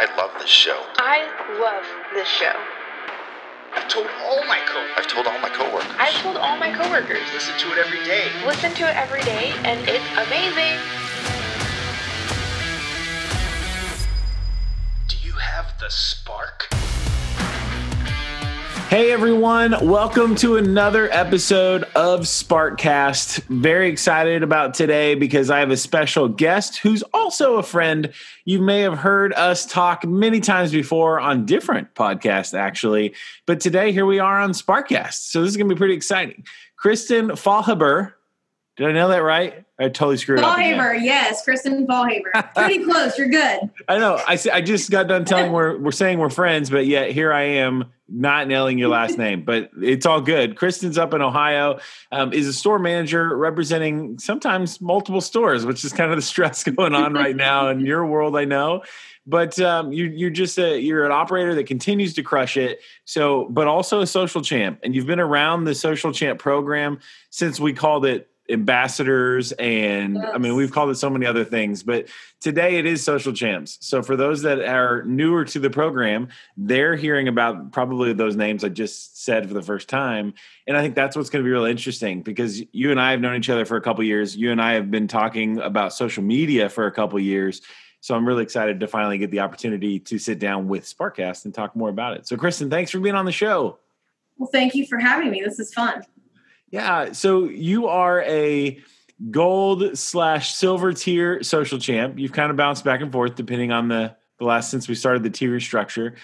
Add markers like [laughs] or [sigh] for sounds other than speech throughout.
I love this show. I love this show. I've told all my coworkers. I've told all my coworkers. I've told all my coworkers. Listen to it every day. Listen to it every day, and it's amazing. Do you have the spark? Hey everyone, welcome to another episode of Sparkcast. Very excited about today because I have a special guest who's also a friend. You may have heard us talk many times before on different podcasts, actually, but today here we are on Sparkcast. So this is going to be pretty exciting. Kristen Falhaber, did I know that right? I totally screwed up. Falhaber, yes, Kristen Falhaber. [laughs] Pretty close. You're good. I know. I, I just got done telling we're we're saying we're friends, but yet here I am not nailing your last [laughs] name. But it's all good. Kristen's up in Ohio, um, is a store manager representing sometimes multiple stores, which is kind of the stress [laughs] going on right now in your world. I know. But um, you, you're just a you're an operator that continues to crush it. So, but also a social champ, and you've been around the social champ program since we called it ambassadors and i mean we've called it so many other things but today it is social champs. So for those that are newer to the program they're hearing about probably those names i just said for the first time. And i think that's what's going to be really interesting because you and i have known each other for a couple years. You and i have been talking about social media for a couple years. So i'm really excited to finally get the opportunity to sit down with sparkcast and talk more about it. So kristen thanks for being on the show. Well, thank you for having me. This is fun. Yeah. So you are a gold slash silver tier social champ. You've kind of bounced back and forth depending on the the last since we started the tier structure.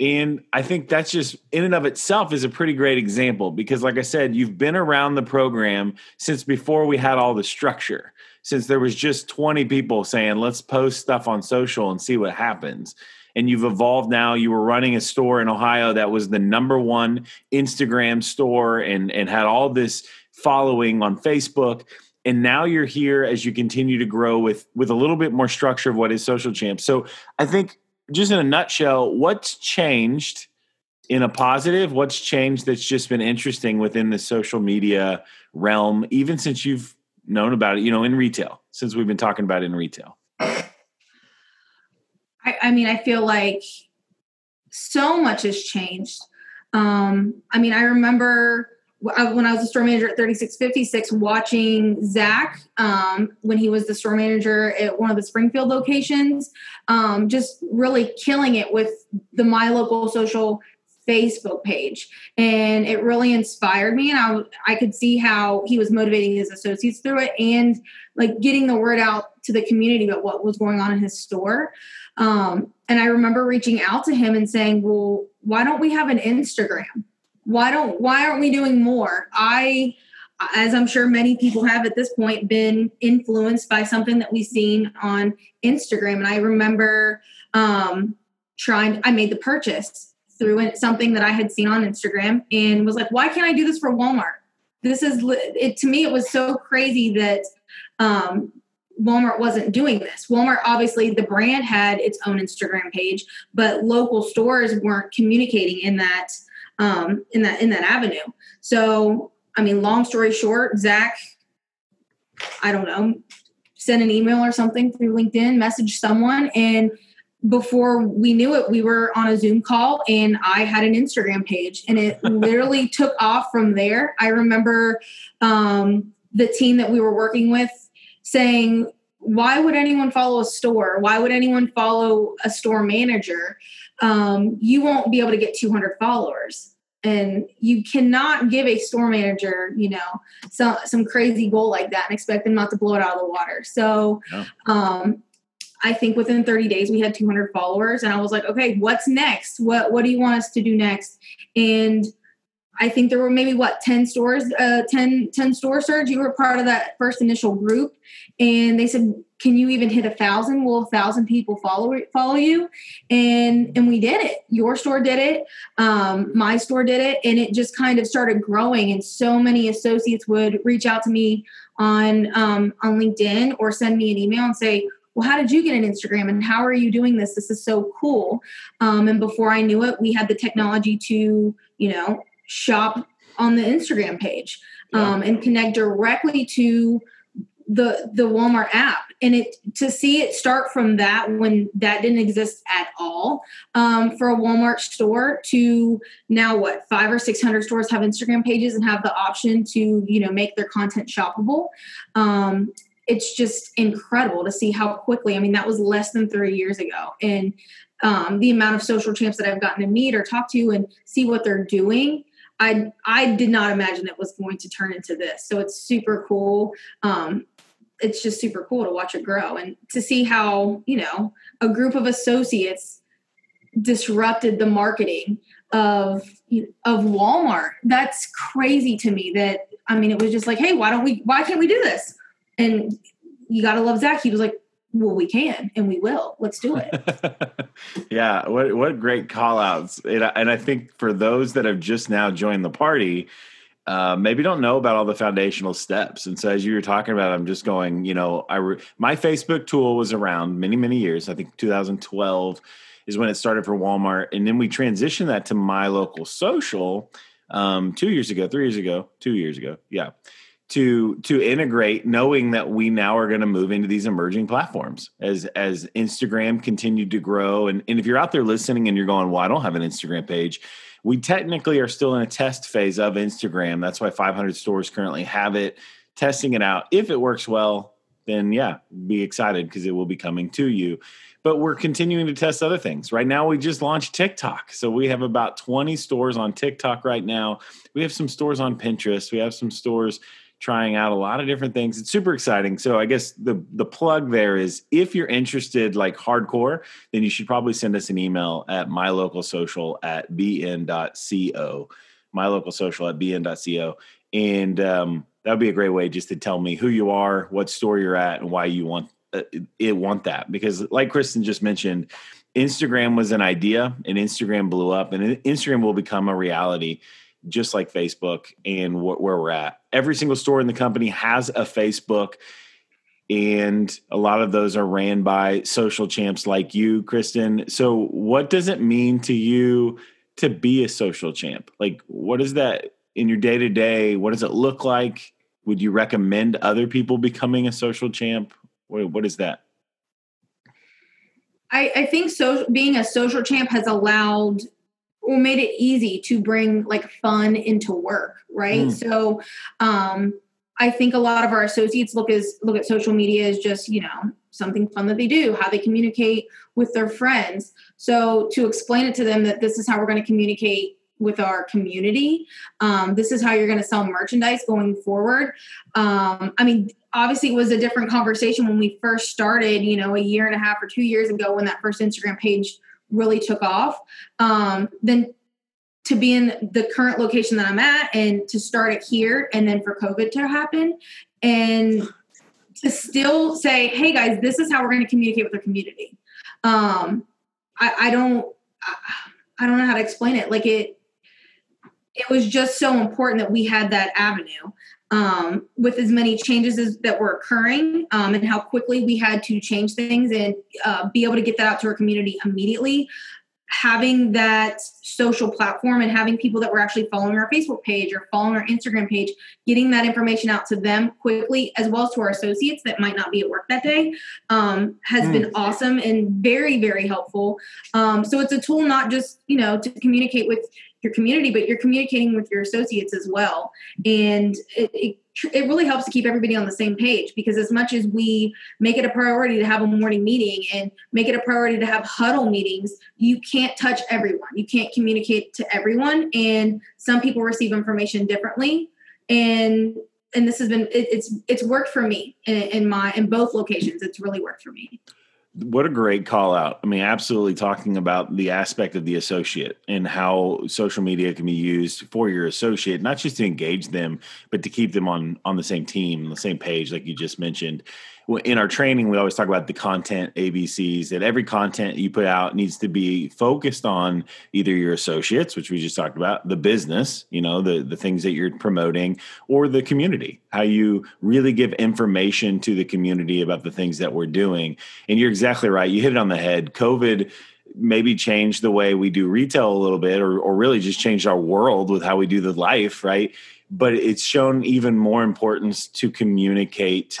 And I think that's just in and of itself is a pretty great example because, like I said, you've been around the program since before we had all the structure, since there was just 20 people saying, let's post stuff on social and see what happens. And you've evolved now. You were running a store in Ohio that was the number one Instagram store and, and had all this following on Facebook. And now you're here as you continue to grow with with a little bit more structure of what is social champ. So I think just in a nutshell, what's changed in a positive? What's changed that's just been interesting within the social media realm, even since you've known about it, you know, in retail, since we've been talking about in retail? I, I mean, I feel like so much has changed. Um, I mean, I remember when I was a store manager at 3656 watching Zach um, when he was the store manager at one of the Springfield locations, um, just really killing it with the My Local Social Facebook page. And it really inspired me. And I, I could see how he was motivating his associates through it and like getting the word out to the community about what was going on in his store. Um, and I remember reaching out to him and saying, well, why don't we have an Instagram? Why don't, why aren't we doing more? I, as I'm sure many people have at this point, been influenced by something that we've seen on Instagram. And I remember um, trying, I made the purchase through something that I had seen on Instagram and was like, why can't I do this for Walmart? This is, it to me, it was so crazy that um, Walmart wasn't doing this. Walmart, obviously, the brand had its own Instagram page, but local stores weren't communicating in that um, in that in that avenue. So, I mean, long story short, Zach, I don't know, sent an email or something through LinkedIn, messaged someone, and before we knew it, we were on a Zoom call and I had an Instagram page and it [laughs] literally took off from there. I remember um, the team that we were working with saying, why would anyone follow a store? Why would anyone follow a store manager? Um, you won't be able to get 200 followers. And you cannot give a store manager, you know, some some crazy goal like that and expect them not to blow it out of the water. So, Yeah. um, I think within 30 days we had 200 followers, and I was like, okay, what's next? What what do you want us to do next? And I think there were maybe what 10 stores, uh, 10, 10 store surge. You were part of that first initial group, and they said, "Can you even hit a thousand? Will a thousand people follow follow you?" And and we did it. Your store did it. Um, my store did it, and it just kind of started growing. And so many associates would reach out to me on um, on LinkedIn or send me an email and say, well, how did you get an Instagram and how are you doing this? This is so cool. Um, and before I knew it, we had the technology to, you know, shop on the Instagram page um, and connect directly to the the Walmart app and it to see it start from that when that didn't exist at all um, for a Walmart store to now what five or six hundred stores have Instagram pages and have the option to you know make their content shoppable. Um, it's just incredible to see how quickly. I mean, that was less than three years ago, and um, the amount of social champs that I've gotten to meet or talk to and see what they're doing. I I did not imagine it was going to turn into this. So it's super cool. Um, it's just super cool to watch it grow and to see how you know a group of associates disrupted the marketing of of Walmart. That's crazy to me. That I mean, it was just like, hey, why don't we? Why can't we do this? And you got to love Zach. He was like, well, we can and we will. Let's do it. [laughs] yeah, what what great call outs. And I, and I think for those that have just now joined the party, uh, maybe don't know about all the foundational steps. And so, as you were talking about, I'm just going, you know, I re- my Facebook tool was around many, many years. I think 2012 is when it started for Walmart, and then we transitioned that to my local social um, two years ago, three years ago, two years ago, yeah, to to integrate, knowing that we now are going to move into these emerging platforms as as Instagram continued to grow. And and if you're out there listening and you're going, well, I don't have an Instagram page we technically are still in a test phase of Instagram. That's why 500 stores currently have it, testing it out. If it works well, then yeah, be excited because it will be coming to you. But we're continuing to test other things. Right now, we just launched TikTok. So we have about 20 stores on TikTok right now. We have some stores on Pinterest. We have some stores trying out a lot of different things. It's super exciting. So I guess the the plug there is if you're interested like hardcore, then you should probably send us an email at mylocalsocial at bn.co, mylocalsocial at bn.co. And um, that would be a great way just to tell me who you are, what store you're at, and why you want uh, it want that. Because like Kristen just mentioned, Instagram was an idea and Instagram blew up and Instagram will become a reality just like Facebook and wh- where we're at. Every single store in the company has a Facebook, and a lot of those are ran by social champs like you, Kristen. So, what does it mean to you to be a social champ? Like, what is that in your day to day? What does it look like? Would you recommend other people becoming a social champ? What, is that? I, I think so. Being a social champ has allowed or made it easy to bring like fun into work right? Mm. so um i think a lot of our associates look as look at social media as just you know something fun that they do how they communicate with their friends. So to explain it to them that this is how we're going to communicate with our community um, this is how you're going to sell merchandise going forward. Um, i mean obviously it was a different conversation when we first started you know a year and a half or two years ago when that first instagram page really took off, um, then to be in the current location that I'm at and to start it here and then for COVID to happen and to still say, hey guys, this is how we're going to communicate with our community. Um, I, I don't, I, I don't know how to explain it. Like it, it was just so important that we had that avenue um, with as many changes as, that were occurring um, and how quickly we had to change things and uh, be able to get that out to our community immediately having that social platform and having people that were actually following our facebook page or following our instagram page getting that information out to them quickly as well as to our associates that might not be at work that day um, has mm. been awesome and very very helpful um, so it's a tool not just you know to communicate with your community, but you're communicating with your associates as well. And it, it, it really helps to keep everybody on the same page because as much as we make it a priority to have a morning meeting and make it a priority to have huddle meetings, you can't touch everyone. You can't communicate to everyone. And some people receive information differently. And and this has been it, it's it's worked for me in, in my in both locations. It's really worked for me what a great call out. I mean, absolutely talking about the aspect of the associate and how social media can be used for your associate, not just to engage them, but to keep them on on the same team, the same page, like you just mentioned in our training, we always talk about the content ABCs that every content you put out needs to be focused on either your associates, which we just talked about, the business, you know, the, the things that you're promoting, or the community, how you really give information to the community about the things that we're doing. And you're exactly right. You hit it on the head. COVID maybe changed the way we do retail a little bit, or, or really just changed our world with how we do the life, right? But it's shown even more importance to communicate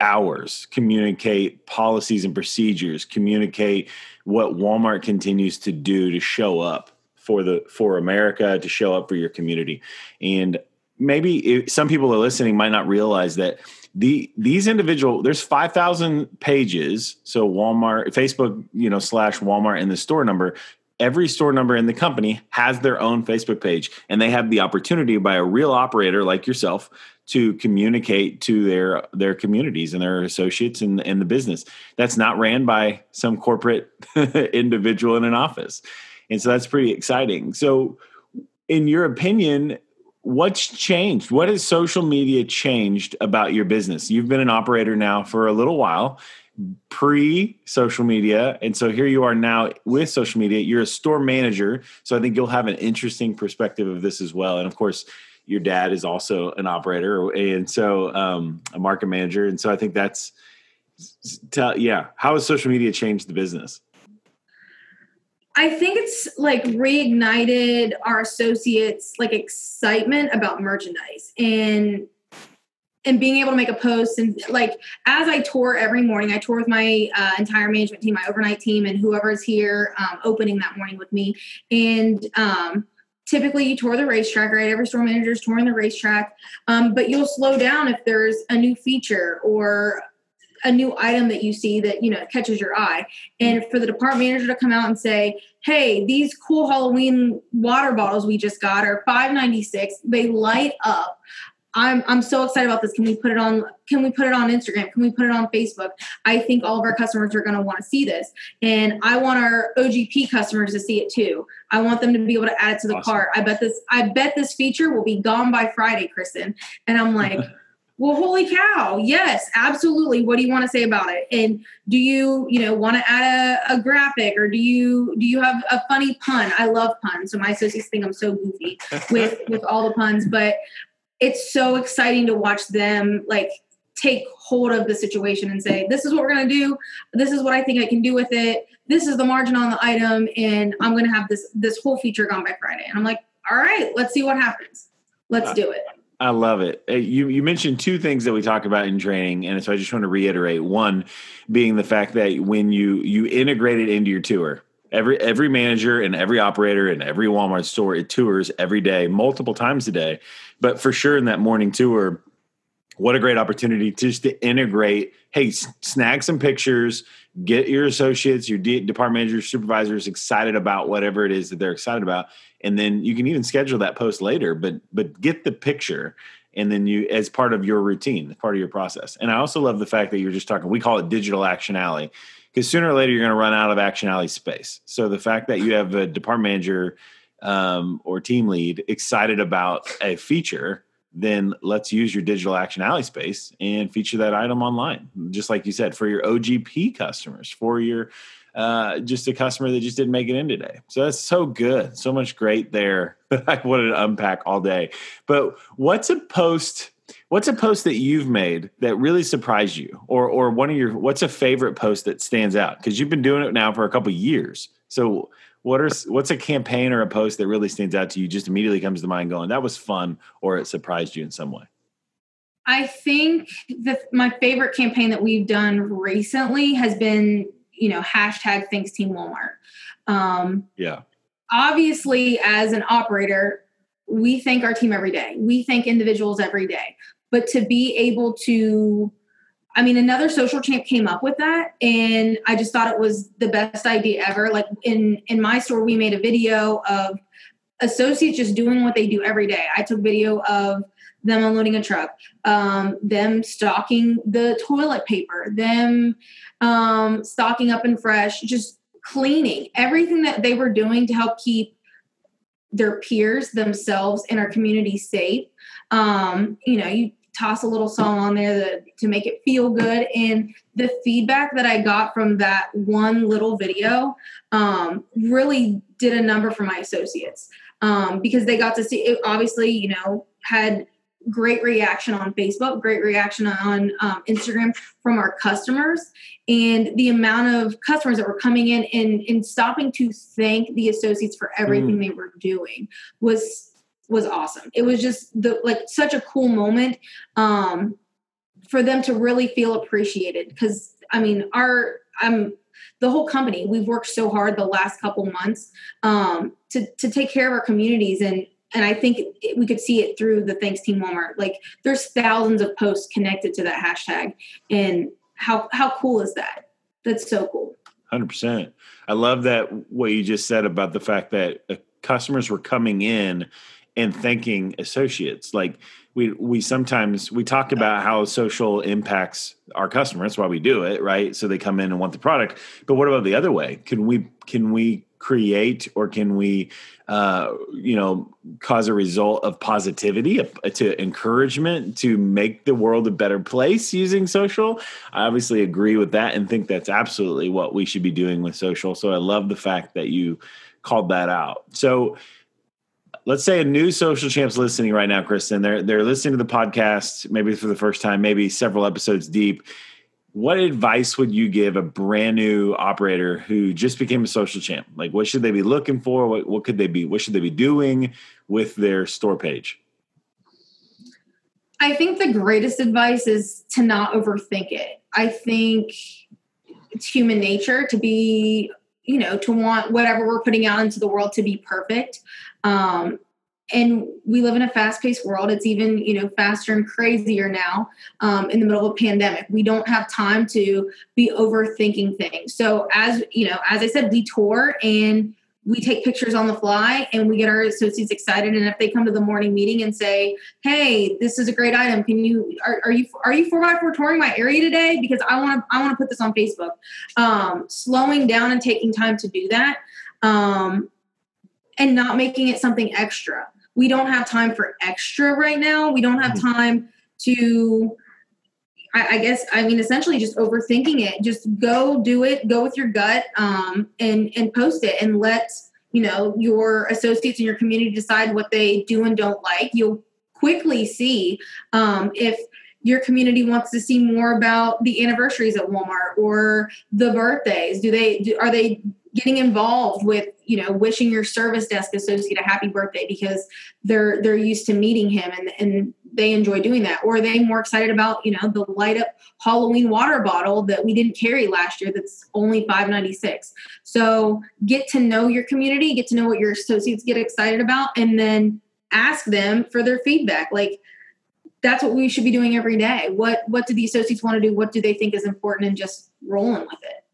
hours, communicate policies and procedures, communicate what Walmart continues to do to show up for the for America, to show up for your community. And maybe some people are listening might not realize that the these individual there's 5000 pages so walmart facebook you know slash walmart and the store number every store number in the company has their own facebook page and they have the opportunity by a real operator like yourself to communicate to their their communities and their associates in, in the business. That's not ran by some corporate [laughs] individual in an office. And so that's pretty exciting. So in your opinion what's changed? What has social media changed about your business? You've been an operator now for a little while pre social media. And so here you are now with social media. You're a store manager. So i think you'll have an interesting perspective of this as well. And of course your dad is also an operator and so um, a market manager and so i think that's tell yeah how has social media changed the business I think it's like reignited our associates like excitement about merchandise and and being able to make a post and like as I tour every morning, I tour with my uh, entire management team, my overnight team, and whoever is here um, opening that morning with me. And um, typically, you tour the racetrack, right? Every store manager is touring the racetrack, um, but you'll slow down if there's a new feature or a new item that you see that you know catches your eye. And for the department manager to come out and say hey these cool halloween water bottles we just got are 596 they light up I'm I'm so excited about this. Can we put it on can we put it on Instagram? Can we put it on Facebook? I think all of our customers are going to want to see this. And I want our OGP customers to see it too. I want them to be able to add it to the awesome. cart. I bet this I bet this feature will be gone by Friday, Kristen. And I'm like [laughs] well holy cow yes absolutely what do you want to say about it and do you you know want to add a, a, graphic or do you do you have a funny pun i love puns so my associates think i'm so goofy [laughs] with with all the puns but it's so exciting to watch them like take hold of the situation and say this is what we're going to do. This is what i think i can do with it. This is the margin on the item and i'm going to have this this whole feature gone by friday. And i'm like all right let's see what happens. Let's do it. I love it. You you mentioned two things that we talk about in training, and so I just want to reiterate. One being the fact that when you you integrate it into your tour, every every manager and every operator and every Walmart store it tours every day, multiple times a day. But for sure, in that morning tour, what a great opportunity to just to integrate. Hey, snag some pictures, get your associates, your department managers, supervisors excited about whatever it is that they're excited about, and then you can even schedule that post later but but get the picture and then you as part of your routine part of your process and i also love the fact that you're just talking we call it digital action alley because sooner or later you're going to run out of action alley space so the fact that you have a department manager um, or team lead excited about a feature then let's use your digital action alley space and feature that item online just like you said for your ogp customers for your uh, just a customer that just didn't make it in today. So that's so good. So much great there [laughs] that I wanted to unpack all day. But what's a post? What's a post that you've made that really surprised you, or or one of your what's a favorite post that stands out? Because you've been doing it now for a couple years. So what are what's a campaign or a post that really stands out to you? Just immediately comes to mind, going that was fun, or it surprised you in some way. I think that my favorite campaign that we've done recently has been you know, hashtag thanks team Walmart. Um, yeah. Obviously, as an operator, we thank our team every day. We thank individuals every day. But to be able to, I mean, another social champ came up with that, and I just thought it was the best idea ever. Like in in my store, we made a video of associates just doing what they do every day. I took video of them unloading a truck, um, them stocking the toilet paper, them um, stocking up and fresh, just cleaning everything that they were doing to help keep their peers, themselves, and our community safe. Um, you know, you toss a little song on there that, to make it feel good. And the feedback that I got from that one little video um, really did a number for my associates um, because they got to see it. Obviously, you know, had great reaction on Facebook, great reaction on um, Instagram from our customers, and the amount of customers that were coming in and, and stopping to thank the associates for everything mm. they were doing was was awesome. It was just the like such a cool moment um, for them to really feel appreciated because i mean our i'm the whole company we've worked so hard the last couple months um, to to take care of our communities and and I think it, we could see it through the Thanks Team Walmart. Like there's thousands of posts connected to that hashtag, and how how cool is that? That's so cool. Hundred percent. I love that what you just said about the fact that uh, customers were coming in and thanking associates. Like we we sometimes we talk about how social impacts our customers. That's why we do it, right? So they come in and want the product. But what about the other way? Can we can we create or can we uh, you know cause a result of positivity to encouragement to make the world a better place using social i obviously agree with that and think that's absolutely what we should be doing with social so i love the fact that you called that out so let's say a new social champs listening right now kristen they're they're listening to the podcast maybe for the first time maybe several episodes deep what advice would you give a brand new operator who just became a social champ? Like, what should they be looking for? What, what could they be? What should they be doing with their store page? I think the greatest advice is to not overthink it. I think it's human nature to be, you know, to want whatever we're putting out into the world to be perfect. Um, and we live in a fast-paced world. It's even you know faster and crazier now um, in the middle of a pandemic. We don't have time to be overthinking things. So as you know as i said we tour and we take pictures on the fly and we get our associates excited. And if they come to the morning meeting and say hey this is a great item. Can you are, are you are you 4 by 4 touring my area today? Because i want to i want to put this on facebook. Um, slowing down and taking time to do that um, and not making it something extra. We don't have time for extra right now. We don't have mm-hmm. time to I, guess I mean essentially just overthinking it. Just go do it, go with your gut, um, and and post it and let you know your associates in your community decide what they do and don't like. You'll quickly see um, if your community wants to see more about the anniversaries at Walmart or the birthdays. Do they do, are they getting involved with you know wishing your service desk associate a happy birthday because they're they're used to meeting him and and they enjoy doing that. Or are they more excited about you know the light up halloween water bottle that we didn't carry last year that's only 596 so get to know your community get to know what your associates get excited about and then ask them for their feedback. Like that's what we should be doing every day. What what do the associates want to do? What do they think is important? And just rolling with it.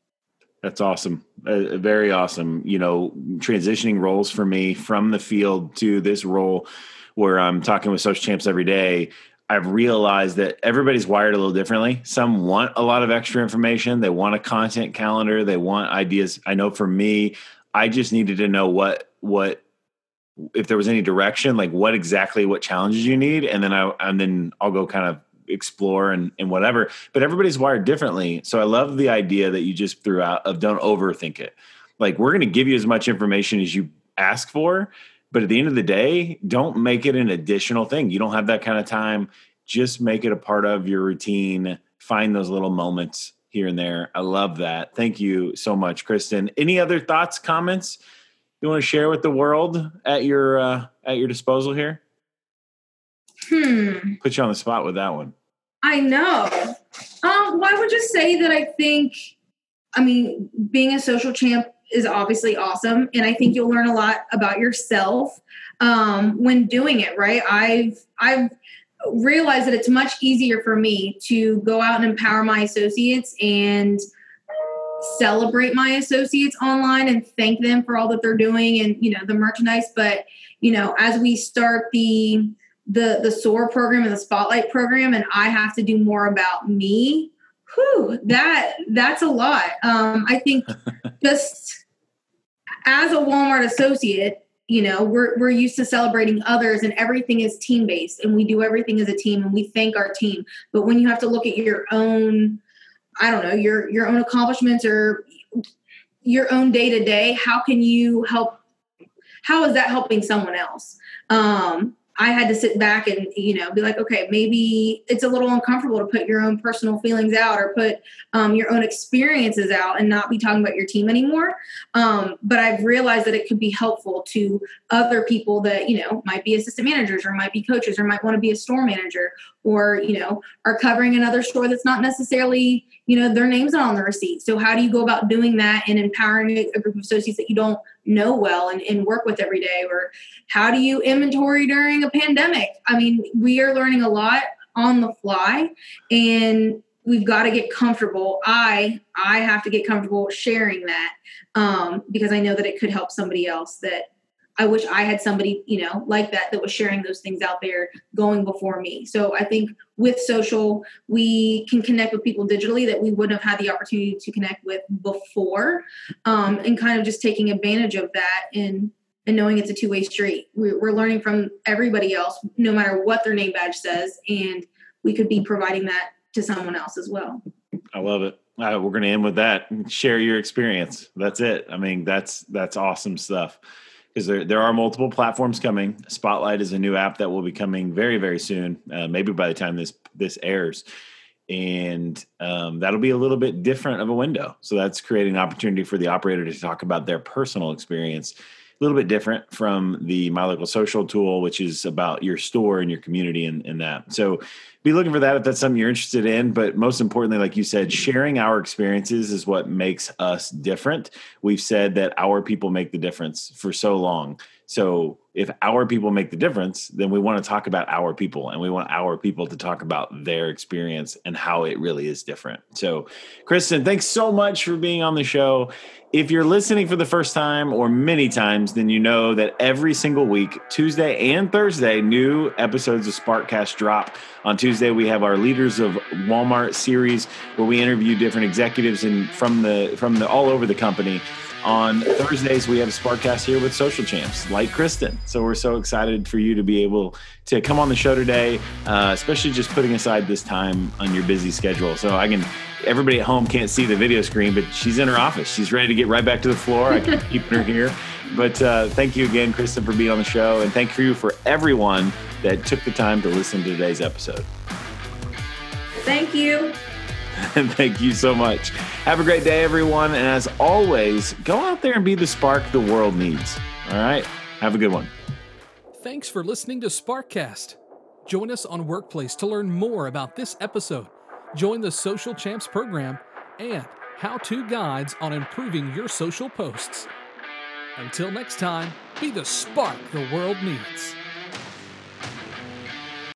That's awesome. Uh, very awesome. You know, transitioning roles for me from the field to this role where I'm talking with social champs every day. I've realized that everybody's wired a little differently. Some want a lot of extra information. They want a content calendar. They want ideas. I know for me, I just needed to know what what if there was any direction, like what exactly what challenges you need, and then I and then I'll go kind of explore and, and whatever. But everybody's wired differently. So I love the idea that you just threw out of don't overthink it. Like we're going to give you as much information as you ask for, but at the end of the day, don't make it an additional thing. You don't have that kind of time. Just make it a part of your routine. Find those little moments here and there. I love that. Thank you so much, Kristen. Any other thoughts, comments you want to share with the world at your uh, at your disposal here? Hmm. Put you on the spot with that one. I know. Um, well, I would just say that I think, I mean, being a social champ is obviously awesome, and I think you'll learn a lot about yourself um, when doing it. Right? I've I've realized that it's much easier for me to go out and empower my associates and celebrate my associates online and thank them for all that they're doing and you know the merchandise but you know as we start the the the SOAR program and the Spotlight program, and I have to do more about me. Whew, that that's a lot. Um, I think [laughs] just as a Walmart associate, you know, we're we're used to celebrating others, and everything is team based, and we do everything as a team, and we thank our team. But when you have to look at your own, I don't know, your your own accomplishments or your own day to day, how can you help? How is that helping someone else? Um, I had to sit back and you know be like, okay, maybe it's a little uncomfortable to put your own personal feelings out or put um, your own experiences out and not be talking about your team anymore. Um, but I've realized that it could be helpful to other people that you know might be assistant managers or might be coaches or might want to be a store manager or you know are covering another store that's not necessarily you know their name's not on the receipt. So how do you go about doing that and empowering a group of associates that you don't know well and, and work with every day? Or how do you inventory during a pandemic? I mean we are learning a lot on the fly and we've got to get comfortable. I i have to get comfortable sharing that um, because i know that it could help somebody else that I wish I had somebody, you know, like that that was sharing those things out there going before me. So I think with social, we can connect with people digitally that we wouldn't have had the opportunity to connect with before, um, and kind of just taking advantage of that and and knowing it's a two way street. We're, we're learning from everybody else, no matter what their name badge says, and we could be providing that to someone else as well. I love it. We're going to end with that. Share your experience. That's it. I mean, that's that's awesome stuff because there, there are multiple platforms coming. Spotlight is a new app that will be coming very very soon, uh, maybe by the time this this airs, and um, that'll be a little bit different of a window. So that's creating an opportunity for the operator to talk about their personal experience. Little bit different from the My Local Social tool, which is about your store and your community and, and that. So be looking for that if that's something you're interested in. But most importantly, like you said, sharing our experiences is what makes us different. We've said that our people make the difference for so long. So if our people make the difference, then we want to talk about our people and we want our people to talk about their experience and how it really is different. So, Kristen, thanks so much for being on the show. If you're listening for the first time or many times, then you know that every single week, Tuesday and Thursday, new episodes of Sparkcast drop. On Tuesday, we have our Leaders of Walmart series where we interview different executives and from the from the all over the company. On Thursdays, we have Sparkcast here with social champs like Kristen. So we're so excited for you to be able to come on the show today, uh, especially just putting aside this time on your busy schedule. So I can, everybody at home can't see the video screen, but she's in her office. She's ready to get right back to the floor. I keep keeping her here. But uh, thank you again, Kristen, for being on the show. And thank you for everyone that took the time to listen to today's episode. Thank you. And [laughs] thank you so much. Have a great day, everyone. And as always, go out there and be the spark the world needs. All right. Have a good one. Thanks for listening to Sparkcast. Join us on Workplace to learn more about this episode. Join the Social Champs program and how to guides on improving your social posts. Until next time, be the spark the world needs.